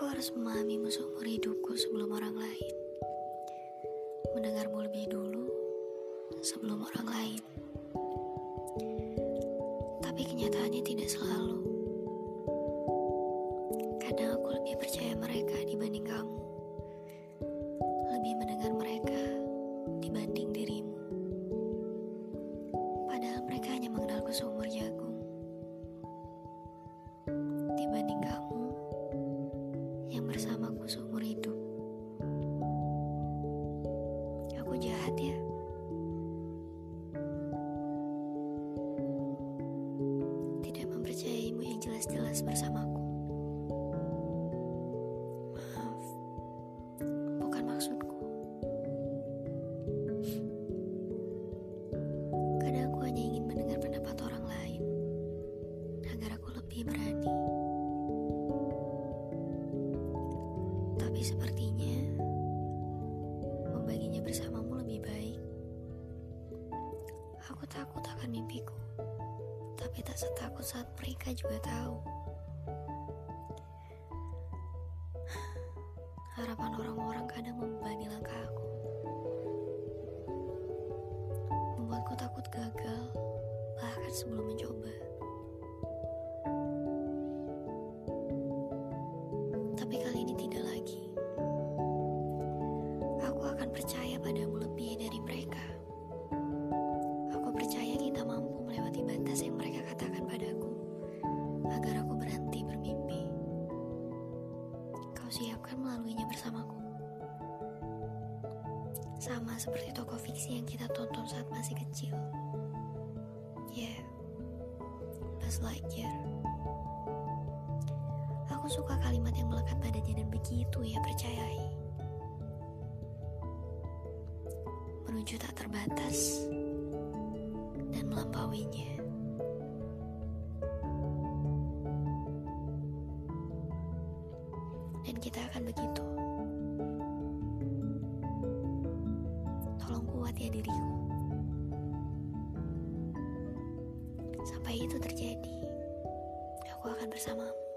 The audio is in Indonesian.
Aku harus memahami seumur hidupku sebelum orang lain. Mendengarmu lebih dulu sebelum orang lain. Tapi kenyataannya tidak selalu. Kadang aku lebih percaya mereka dibanding kamu. Lebih mendengar mereka bersamaku seumur hidup. Aku jahat ya. Tidak mempercayaimu yang jelas-jelas bersamaku. Maaf, bukan maksudku. Kadang aku hanya ingin mendengar pendapat orang lain agar aku lebih berani. Tapi sepertinya membaginya bersamamu lebih baik. Aku takut akan mimpiku, tapi tak setakut saat mereka juga tahu. Harapan orang-orang kadang membebani langkah aku. Membuatku takut gagal, bahkan sebelum mencoba. Tapi kali ini tidak lagi. Aku akan percaya padamu lebih dari mereka. Aku percaya kita mampu melewati batas yang mereka katakan padaku agar aku berhenti bermimpi. Kau siapkan melaluinya bersamaku. Sama seperti tokoh fiksi yang kita tonton saat masih kecil. Ya, yeah, Buzz Lightyear. Aku suka kalimat yang melekat padanya dan begitu ia percayai. Menuju tak terbatas dan melampauinya. Dan kita akan begitu. Tolong kuat ya diriku. Sampai itu terjadi, aku akan bersamamu.